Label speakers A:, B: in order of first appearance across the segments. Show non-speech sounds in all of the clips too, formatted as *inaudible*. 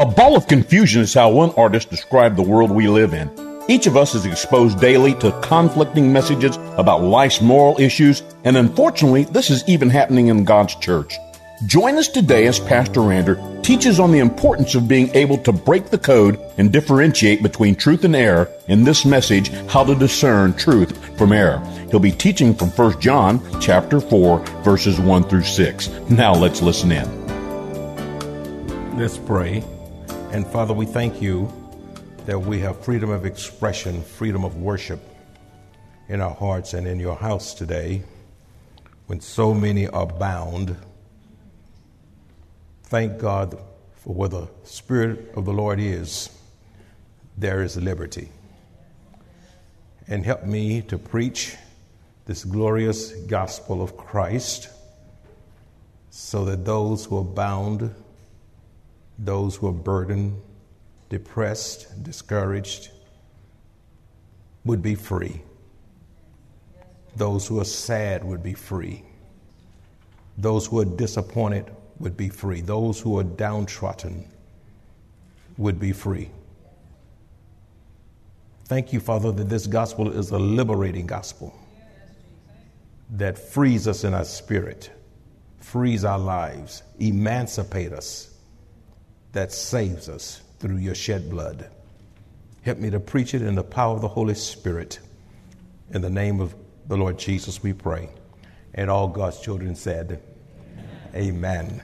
A: A ball of confusion is how one artist described the world we live in. Each of us is exposed daily to conflicting messages about life's moral issues, and unfortunately, this is even happening in God's church. Join us today as Pastor Rander teaches on the importance of being able to break the code and differentiate between truth and error in this message, How to Discern Truth from Error. He'll be teaching from 1 John chapter 4 verses 1 through 6. Now let's listen in.
B: Let's pray. And Father, we thank you that we have freedom of expression, freedom of worship in our hearts and in your house today when so many are bound. Thank God for where the Spirit of the Lord is, there is liberty. And help me to preach this glorious gospel of Christ so that those who are bound those who are burdened, depressed, discouraged would be free. Those who are sad would be free. Those who are disappointed would be free. Those who are downtrodden would be free. Thank you, Father, that this gospel is a liberating gospel that frees us in our spirit, frees our lives, emancipate us that saves us through your shed blood. Help me to preach it in the power of the Holy Spirit. In the name of the Lord Jesus, we pray. And all God's children said, Amen. Amen.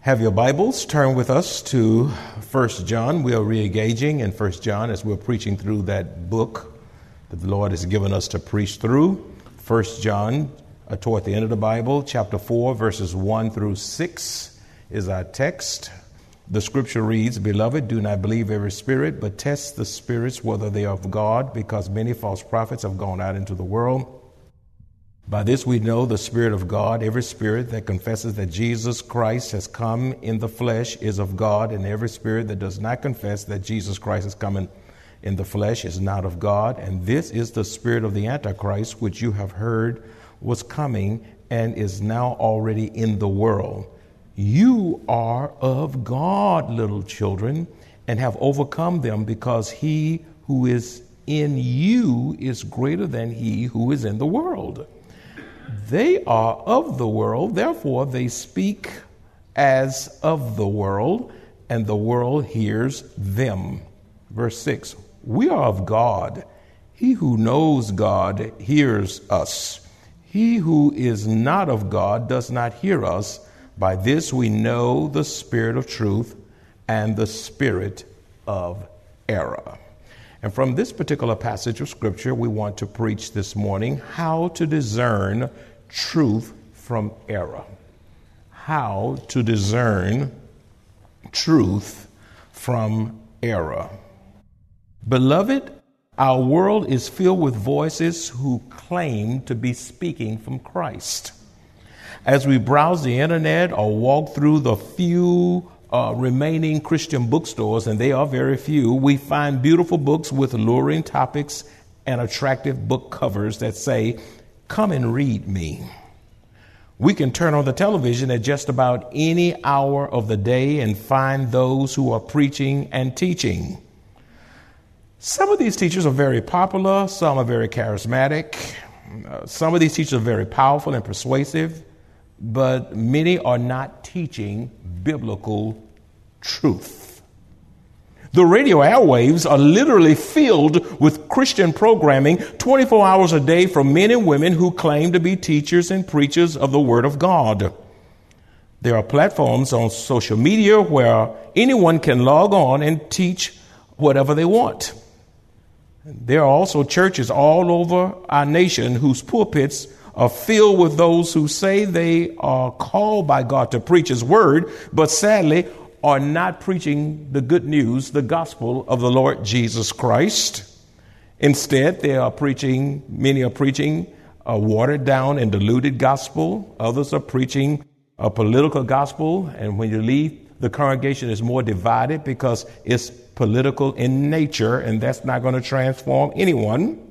B: Have your Bibles. Turn with us to 1 John. We are re engaging in 1 John as we're preaching through that book that the Lord has given us to preach through. 1 John, uh, toward the end of the Bible, chapter 4, verses 1 through 6 is our text. The scripture reads, Beloved, do not believe every spirit, but test the spirits whether they are of God, because many false prophets have gone out into the world. By this we know the Spirit of God. Every spirit that confesses that Jesus Christ has come in the flesh is of God, and every spirit that does not confess that Jesus Christ has come in, in the flesh is not of God. And this is the spirit of the Antichrist, which you have heard was coming and is now already in the world. You are of God, little children, and have overcome them because he who is in you is greater than he who is in the world. They are of the world, therefore they speak as of the world, and the world hears them. Verse 6 We are of God. He who knows God hears us. He who is not of God does not hear us. By this we know the spirit of truth and the spirit of error. And from this particular passage of Scripture, we want to preach this morning how to discern truth from error. How to discern truth from error. Beloved, our world is filled with voices who claim to be speaking from Christ. As we browse the internet or walk through the few uh, remaining Christian bookstores, and they are very few, we find beautiful books with alluring topics and attractive book covers that say, Come and read me. We can turn on the television at just about any hour of the day and find those who are preaching and teaching. Some of these teachers are very popular, some are very charismatic, uh, some of these teachers are very powerful and persuasive but many are not teaching biblical truth. The radio airwaves are literally filled with Christian programming 24 hours a day from men and women who claim to be teachers and preachers of the Word of God. There are platforms on social media where anyone can log on and teach whatever they want. There are also churches all over our nation whose pulpits are filled with those who say they are called by God to preach His word, but sadly are not preaching the good news, the gospel of the Lord Jesus Christ. Instead, they are preaching, many are preaching a watered down and diluted gospel. Others are preaching a political gospel. And when you leave, the congregation is more divided because it's political in nature, and that's not going to transform anyone.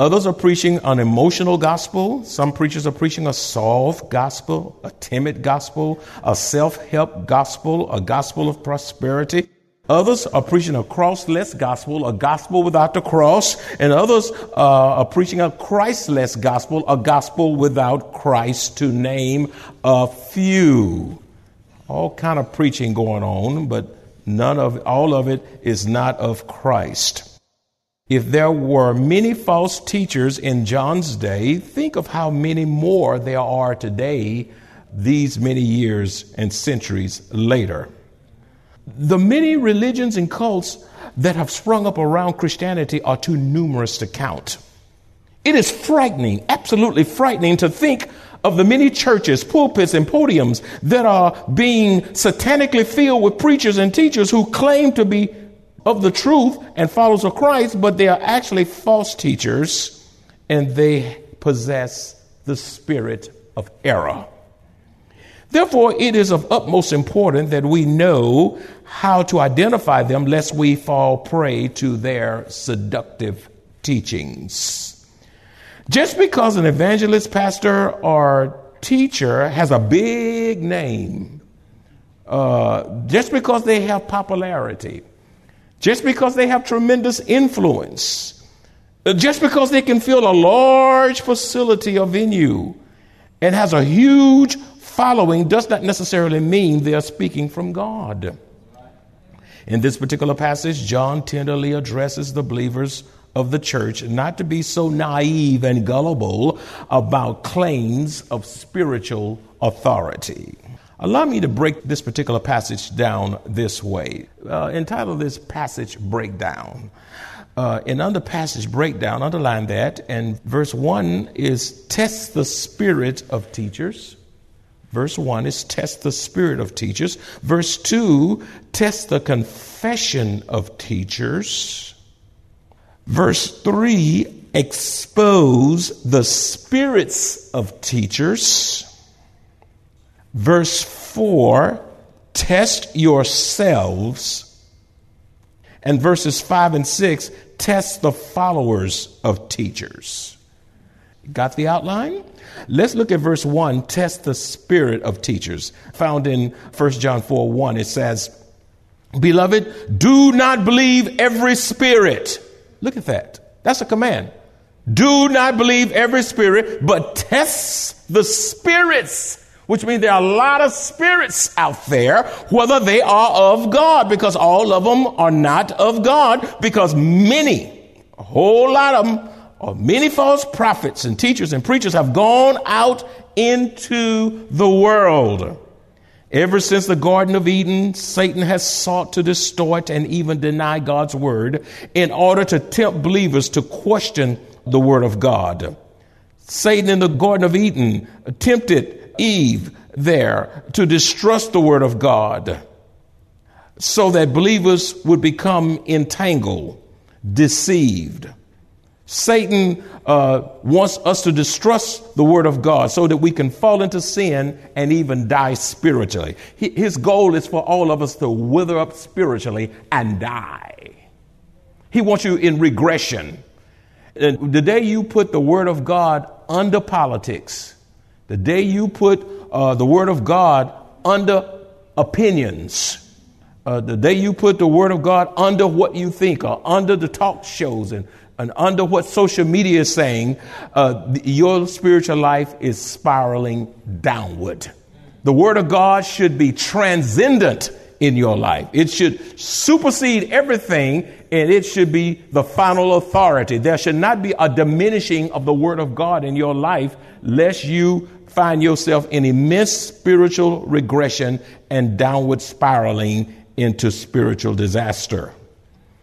B: Others are preaching an emotional gospel. Some preachers are preaching a soft gospel, a timid gospel, a self help gospel, a gospel of prosperity. Others are preaching a crossless gospel, a gospel without the cross, and others uh, are preaching a Christless gospel, a gospel without Christ, to name a few. All kind of preaching going on, but none of all of it is not of Christ. If there were many false teachers in John's day, think of how many more there are today, these many years and centuries later. The many religions and cults that have sprung up around Christianity are too numerous to count. It is frightening, absolutely frightening to think of the many churches, pulpits, and podiums that are being satanically filled with preachers and teachers who claim to be of the truth and followers of Christ, but they are actually false teachers and they possess the spirit of error. Therefore, it is of utmost importance that we know how to identify them lest we fall prey to their seductive teachings. Just because an evangelist, pastor, or teacher has a big name, uh, just because they have popularity, just because they have tremendous influence, uh, just because they can fill a large facility or venue and has a huge following, does not necessarily mean they are speaking from God. In this particular passage, John tenderly addresses the believers of the church not to be so naive and gullible about claims of spiritual authority. Allow me to break this particular passage down this way. Uh, entitle this passage Breakdown. Uh, and under passage breakdown, underline that. And verse 1 is test the spirit of teachers. Verse 1 is test the spirit of teachers. Verse 2, test the confession of teachers. Verse 3, expose the spirits of teachers. Verse 4 test yourselves. And verses 5 and 6 test the followers of teachers. Got the outline? Let's look at verse 1 test the spirit of teachers. Found in 1 John 4 1, it says, Beloved, do not believe every spirit. Look at that. That's a command. Do not believe every spirit, but test the spirits which means there are a lot of spirits out there, whether they are of God, because all of them are not of God, because many, a whole lot of them, or many false prophets and teachers and preachers have gone out into the world. Ever since the Garden of Eden, Satan has sought to distort and even deny God's word in order to tempt believers to question the word of God. Satan in the Garden of Eden attempted Eve there to distrust the word of God so that believers would become entangled, deceived. Satan uh, wants us to distrust the word of God so that we can fall into sin and even die spiritually. His goal is for all of us to wither up spiritually and die. He wants you in regression. And the day you put the word of God under politics, the day you put uh, the Word of God under opinions, uh, the day you put the Word of God under what you think or under the talk shows and, and under what social media is saying, uh, your spiritual life is spiraling downward. The Word of God should be transcendent in your life. It should supersede everything and it should be the final authority. There should not be a diminishing of the Word of God in your life lest you find yourself in immense spiritual regression and downward spiraling into spiritual disaster.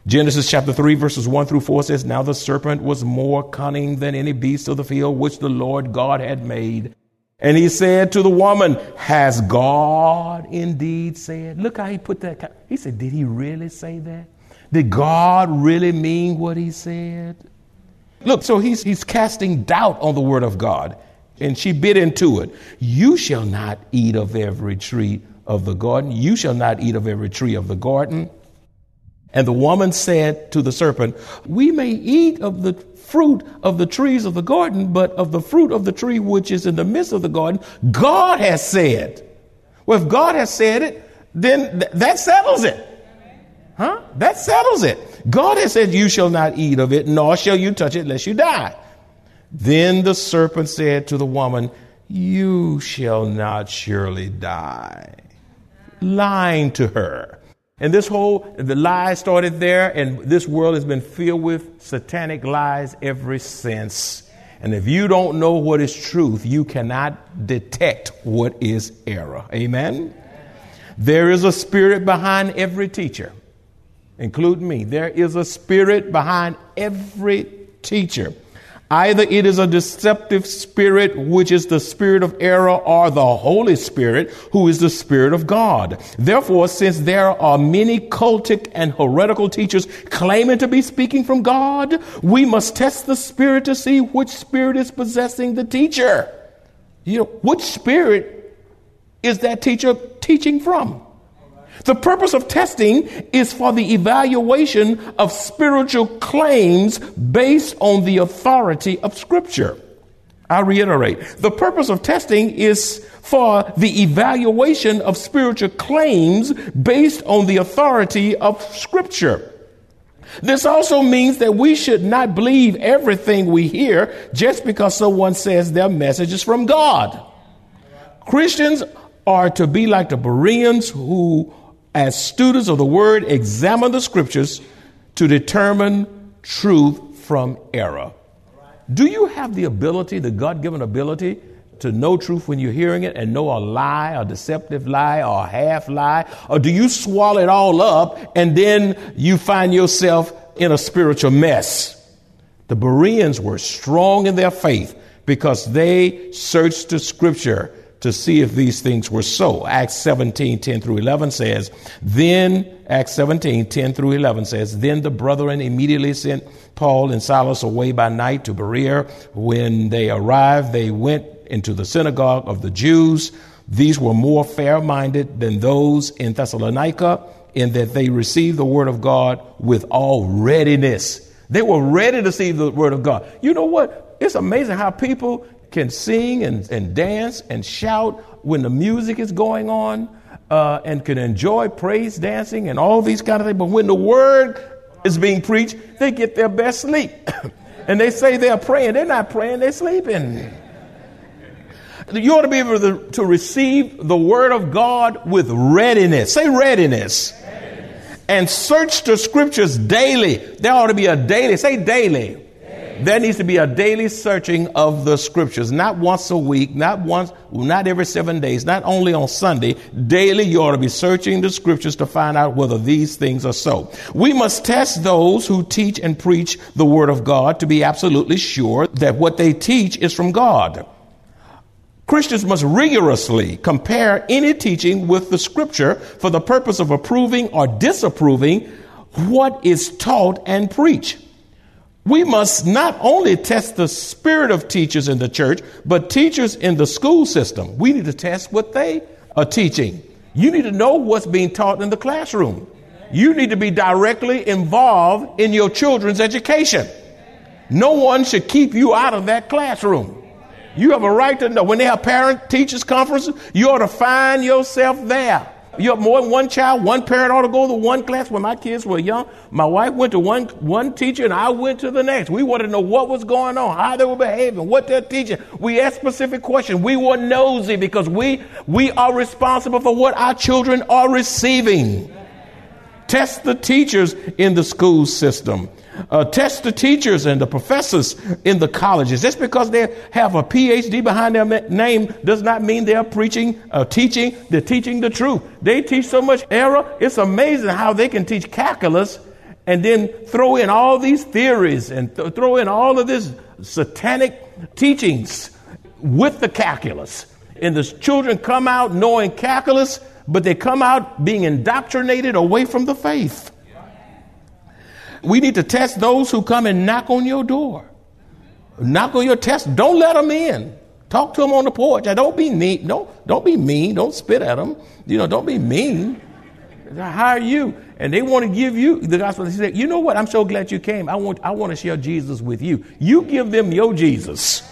B: Genesis chapter 3, verses 1 through 4 says, Now the serpent was more cunning than any beast of the field which the Lord God had made. And he said to the woman, Has God indeed said? Look how he put that. He said, Did he really say that? Did God really mean what he said? Look, so he's, he's casting doubt on the word of God. And she bit into it. You shall not eat of every tree of the garden. You shall not eat of every tree of the garden. And the woman said to the serpent, We may eat of the fruit of the trees of the garden, but of the fruit of the tree which is in the midst of the garden, God has said. Well, if God has said it, then th- that settles it. Huh? That settles it. God has said, You shall not eat of it, nor shall you touch it, lest you die. Then the serpent said to the woman, You shall not surely die. Lying to her. And this whole, the lie started there, and this world has been filled with satanic lies ever since. And if you don't know what is truth, you cannot detect what is error. Amen? There is a spirit behind every teacher, including me. There is a spirit behind every teacher. Either it is a deceptive spirit, which is the spirit of error, or the Holy Spirit, who is the Spirit of God. Therefore, since there are many cultic and heretical teachers claiming to be speaking from God, we must test the spirit to see which spirit is possessing the teacher. You know, which spirit is that teacher teaching from? The purpose of testing is for the evaluation of spiritual claims based on the authority of Scripture. I reiterate, the purpose of testing is for the evaluation of spiritual claims based on the authority of Scripture. This also means that we should not believe everything we hear just because someone says their message is from God. Christians are to be like the Bereans who as students of the word, examine the scriptures to determine truth from error. Do you have the ability, the God given ability, to know truth when you're hearing it and know a lie, a deceptive lie, or a half lie? Or do you swallow it all up and then you find yourself in a spiritual mess? The Bereans were strong in their faith because they searched the scripture to see if these things were so. Acts 17, 10 through 11 says, Then, Acts 17, 10 through 11 says, Then the brethren immediately sent Paul and Silas away by night to Berea. When they arrived, they went into the synagogue of the Jews. These were more fair minded than those in Thessalonica, in that they received the word of God with all readiness. They were ready to receive the word of God. You know what? It's amazing how people can sing and, and dance and shout when the music is going on uh, and can enjoy praise dancing and all these kind of things. But when the word is being preached, they get their best sleep. *coughs* and they say they're praying. They're not praying, they're sleeping. You ought to be able to, to receive the word of God with readiness. Say readiness. readiness. And search the scriptures daily. There ought to be a daily, say daily there needs to be a daily searching of the scriptures, not once a week, not once, not every seven days, not only on Sunday. Daily, you ought to be searching the scriptures to find out whether these things are so. We must test those who teach and preach the word of God to be absolutely sure that what they teach is from God. Christians must rigorously compare any teaching with the scripture for the purpose of approving or disapproving what is taught and preached. We must not only test the spirit of teachers in the church, but teachers in the school system. We need to test what they are teaching. You need to know what's being taught in the classroom. You need to be directly involved in your children's education. No one should keep you out of that classroom. You have a right to know. When they have parent teachers conferences, you ought to find yourself there. You have more than one child, one parent ought to go to one class. When my kids were young, my wife went to one, one teacher and I went to the next. We wanted to know what was going on, how they were behaving, what they're teaching. We asked specific questions. We were nosy because we, we are responsible for what our children are receiving. Test the teachers in the school system. Uh, test the teachers and the professors in the colleges. Just because they have a PhD behind their name does not mean they're preaching, uh, teaching, they're teaching the truth. They teach so much error. It's amazing how they can teach calculus and then throw in all these theories and th- throw in all of this satanic teachings with the calculus. And the children come out knowing calculus, but they come out being indoctrinated away from the faith. We need to test those who come and knock on your door. Knock on your test. Don't let them in. Talk to them on the porch. Now, don't be mean. Don't, don't be mean. Don't spit at them. You know, don't be mean. How are you? And they want to give you the gospel. They say, you know what? I'm so glad you came. I want, I want to share Jesus with you. You give them your Jesus.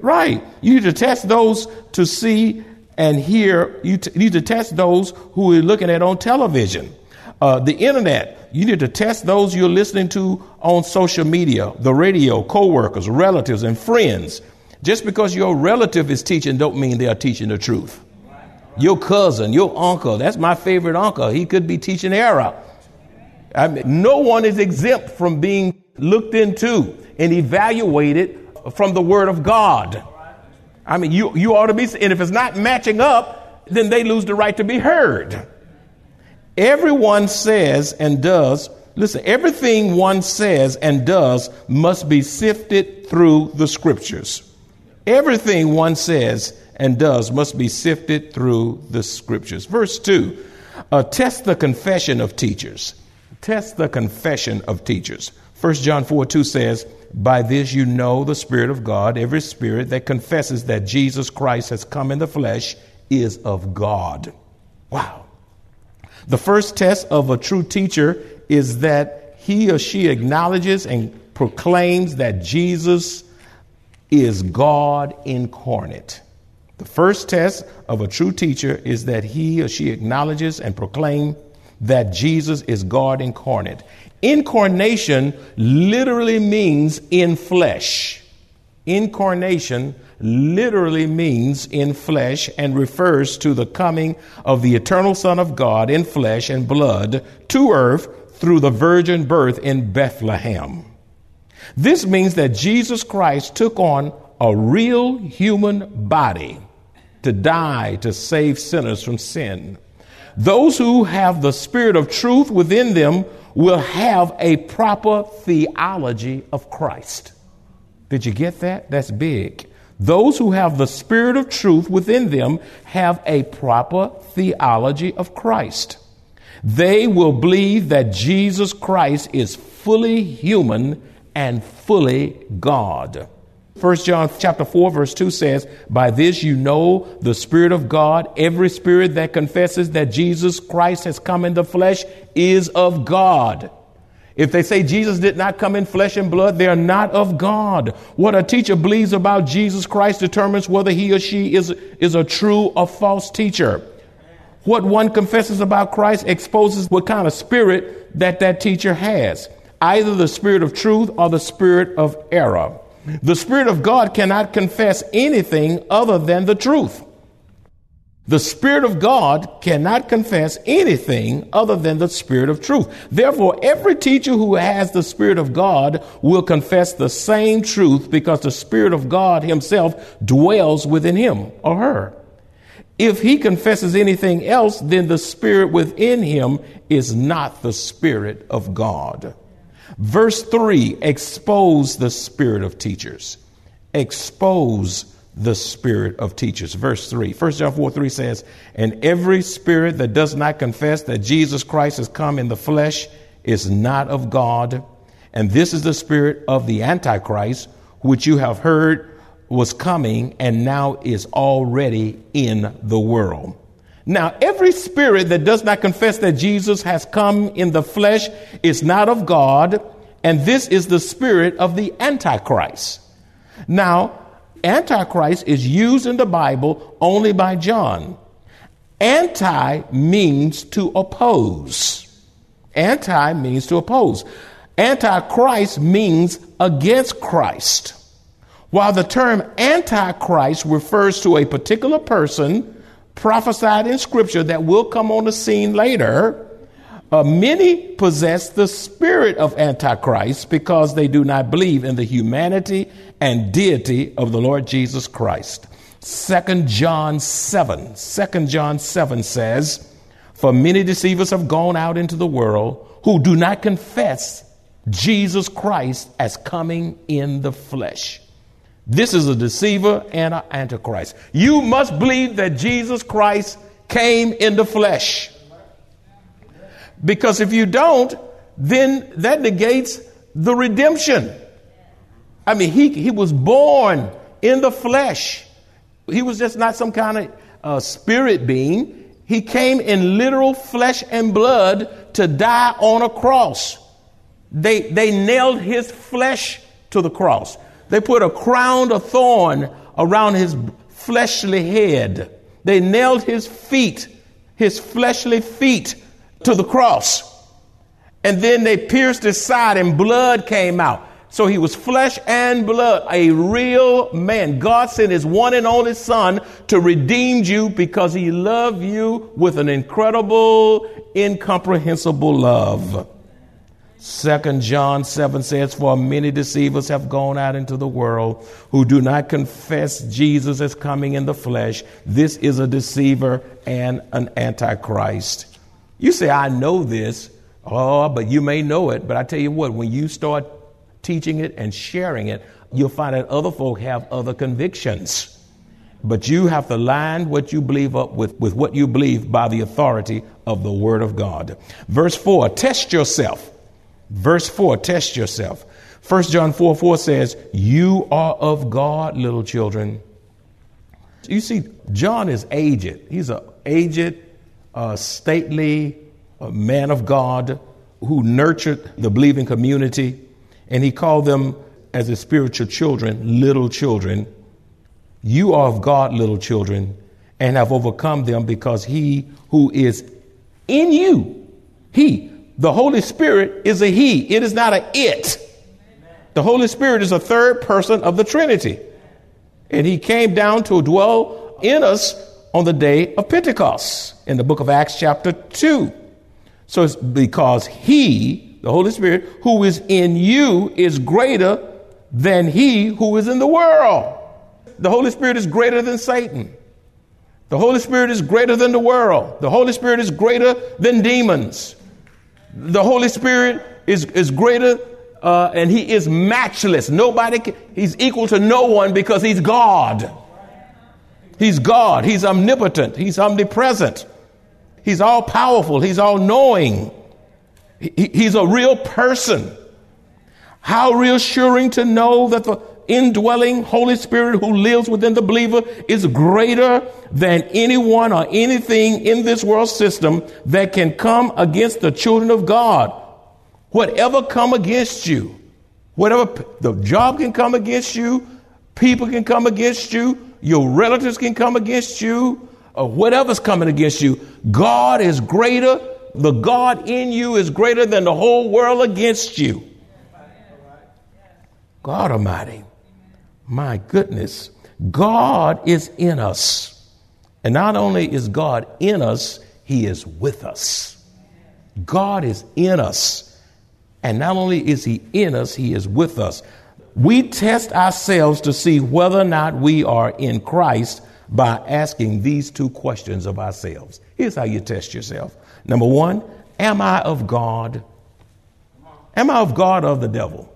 B: Right. You need to test those to see and hear. You, t- need to test those who are looking at on television. Uh, the internet, you need to test those you're listening to on social media, the radio, co-workers, relatives, and friends. Just because your relative is teaching don't mean they are teaching the truth. Your cousin, your uncle, that's my favorite uncle. He could be teaching error. I mean, no one is exempt from being looked into and evaluated from the Word of God. I mean, you, you ought to be, and if it's not matching up, then they lose the right to be heard. Everyone says and does, listen, everything one says and does must be sifted through the scriptures. Everything one says and does must be sifted through the scriptures. Verse 2 uh, test the confession of teachers. Test the confession of teachers. 1 John 4 2 says, By this you know the Spirit of God. Every spirit that confesses that Jesus Christ has come in the flesh is of God. Wow. The first test of a true teacher is that he or she acknowledges and proclaims that Jesus is God incarnate. The first test of a true teacher is that he or she acknowledges and proclaims that Jesus is God incarnate. Incarnation literally means in flesh. Incarnation literally means in flesh and refers to the coming of the eternal Son of God in flesh and blood to earth through the virgin birth in Bethlehem. This means that Jesus Christ took on a real human body to die to save sinners from sin. Those who have the spirit of truth within them will have a proper theology of Christ. Did you get that? That's big. Those who have the spirit of truth within them have a proper theology of Christ. They will believe that Jesus Christ is fully human and fully God. 1 John chapter 4 verse 2 says, By this you know the Spirit of God. Every spirit that confesses that Jesus Christ has come in the flesh is of God. If they say Jesus did not come in flesh and blood, they are not of God. What a teacher believes about Jesus Christ determines whether he or she is, is a true or false teacher. What one confesses about Christ exposes what kind of spirit that that teacher has. Either the spirit of truth or the spirit of error. The Spirit of God cannot confess anything other than the truth. The Spirit of God cannot confess anything other than the Spirit of truth. Therefore, every teacher who has the Spirit of God will confess the same truth because the Spirit of God himself dwells within him or her. If he confesses anything else, then the Spirit within him is not the Spirit of God. Verse 3 expose the spirit of teachers. Expose the spirit of teachers. Verse 3. 1 John 4 3 says, And every spirit that does not confess that Jesus Christ has come in the flesh is not of God. And this is the spirit of the Antichrist, which you have heard was coming and now is already in the world. Now, every spirit that does not confess that Jesus has come in the flesh is not of God, and this is the spirit of the Antichrist. Now, Antichrist is used in the Bible only by John. Anti means to oppose. Anti means to oppose. Antichrist means against Christ. While the term Antichrist refers to a particular person, prophesied in Scripture that will come on the scene later. Uh, many possess the spirit of Antichrist because they do not believe in the humanity and deity of the Lord Jesus Christ. 2 John 7. 2 John 7 says, For many deceivers have gone out into the world who do not confess Jesus Christ as coming in the flesh. This is a deceiver and an antichrist. You must believe that Jesus Christ came in the flesh. Because if you don't, then that negates the redemption. I mean, he, he was born in the flesh. He was just not some kind of uh, spirit being. He came in literal flesh and blood to die on a cross. They, they nailed his flesh to the cross. They put a crown of thorn around his fleshly head. They nailed his feet, his fleshly feet, to the cross. And then they pierced his side and blood came out. So he was flesh and blood, a real man. God sent his one and only son to redeem you because he loved you with an incredible, incomprehensible love. Second John 7 says, For many deceivers have gone out into the world who do not confess Jesus as coming in the flesh. This is a deceiver and an antichrist. You say, I know this. Oh, but you may know it. But I tell you what, when you start teaching it and sharing it, you'll find that other folk have other convictions. But you have to line what you believe up with, with what you believe by the authority of the Word of God. Verse 4 Test yourself. Verse 4 Test yourself. 1 John 4 4 says, You are of God, little children. You see, John is aged. He's an aged, uh, stately man of God who nurtured the believing community and he called them as his spiritual children, little children. You are of God, little children, and have overcome them because he who is in you, he, the Holy Spirit is a he. It is not a it. The Holy Spirit is a third person of the Trinity. And he came down to dwell in us on the day of Pentecost in the book of Acts, chapter 2. So it's because he, the Holy Spirit, who is in you is greater than he who is in the world. The Holy Spirit is greater than Satan. The Holy Spirit is greater than the world. The Holy Spirit is greater than demons. The Holy Spirit is, is greater uh, and he is matchless. Nobody, can, he's equal to no one because he's God. He's God. He's omnipotent. He's omnipresent. He's all powerful. He's all knowing. He, he's a real person. How reassuring to know that the indwelling Holy Spirit who lives within the believer is greater than anyone or anything in this world system that can come against the children of God. Whatever come against you, whatever the job can come against you, people can come against you, your relatives can come against you, or whatever's coming against you, God is greater the God in you is greater than the whole world against you. God Almighty. My goodness. God is in us. And not only is God in us, He is with us. God is in us. And not only is He in us, He is with us. We test ourselves to see whether or not we are in Christ by asking these two questions of ourselves. Here's how you test yourself Number one, am I of God? Am I of God or of the devil?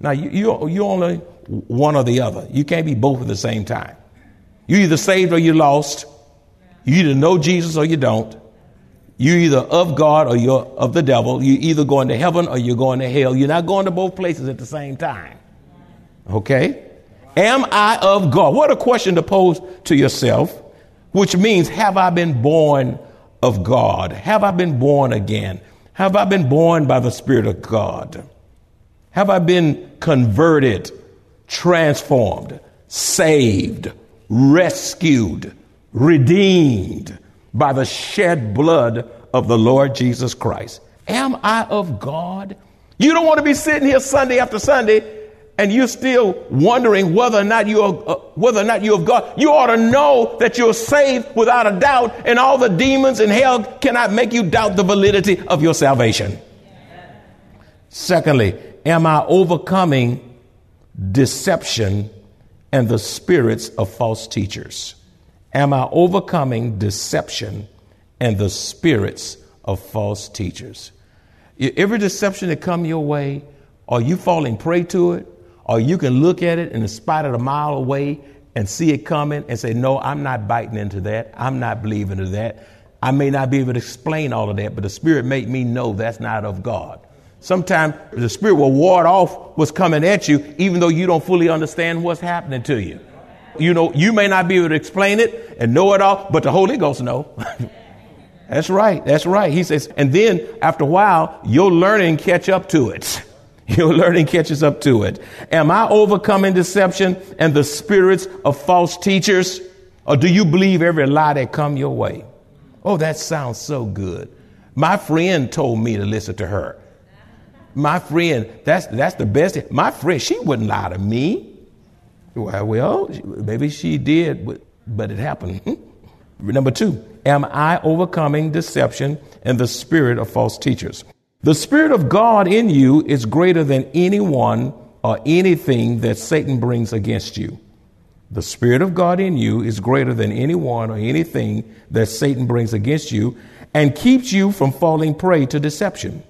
B: Now, you, you, you only one or the other. You can't be both at the same time. You either saved or you're lost. You either know Jesus or you don't. You're either of God or you're of the devil. You're either going to heaven or you're going to hell. You're not going to both places at the same time. Okay? Am I of God? What a question to pose to yourself, which means, have I been born of God? Have I been born again? Have I been born by the Spirit of God? Have I been converted, transformed, saved, rescued, redeemed by the shed blood of the Lord Jesus Christ? Am I of God? You don't want to be sitting here Sunday after Sunday and you're still wondering whether or not you are uh, whether or not you have God, you ought to know that you're saved without a doubt, and all the demons in hell cannot make you doubt the validity of your salvation. Secondly, am I overcoming deception and the spirits of false teachers? Am I overcoming deception and the spirits of false teachers? Every deception that come your way, are you falling prey to it? Or you can look at it and spite of a mile away and see it coming and say, no, I'm not biting into that. I'm not believing into that. I may not be able to explain all of that, but the Spirit made me know that's not of God. Sometimes the Spirit will ward off what's coming at you, even though you don't fully understand what's happening to you. You know, you may not be able to explain it and know it all, but the Holy Ghost know. *laughs* that's right. That's right. He says, and then after a while, your learning catch up to it. *laughs* *laughs* Your learning catches up to it. Am I overcoming deception and the spirits of false teachers? Or do you believe every lie that come your way? Oh, that sounds so good. My friend told me to listen to her. My friend, that's, that's the best. My friend, she wouldn't lie to me. Well, maybe she did, but, but it happened. Hmm? Number two, am I overcoming deception and the spirit of false teachers? The Spirit of God in you is greater than anyone or anything that Satan brings against you. The Spirit of God in you is greater than anyone or anything that Satan brings against you and keeps you from falling prey to deception.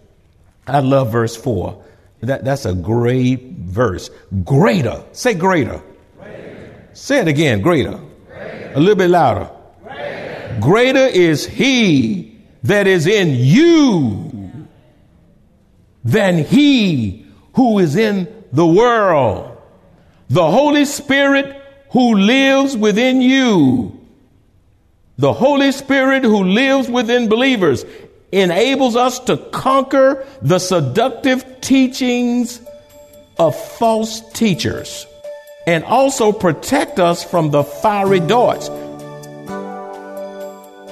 B: I love verse 4. That, that's a great verse. Greater. Say greater. greater. Say it again. Greater. greater. A little bit louder. Greater. greater is he that is in you than he who is in the world. The Holy Spirit who lives within you. The Holy Spirit who lives within believers enables us to conquer the seductive teachings of false teachers and also protect us from the fiery darts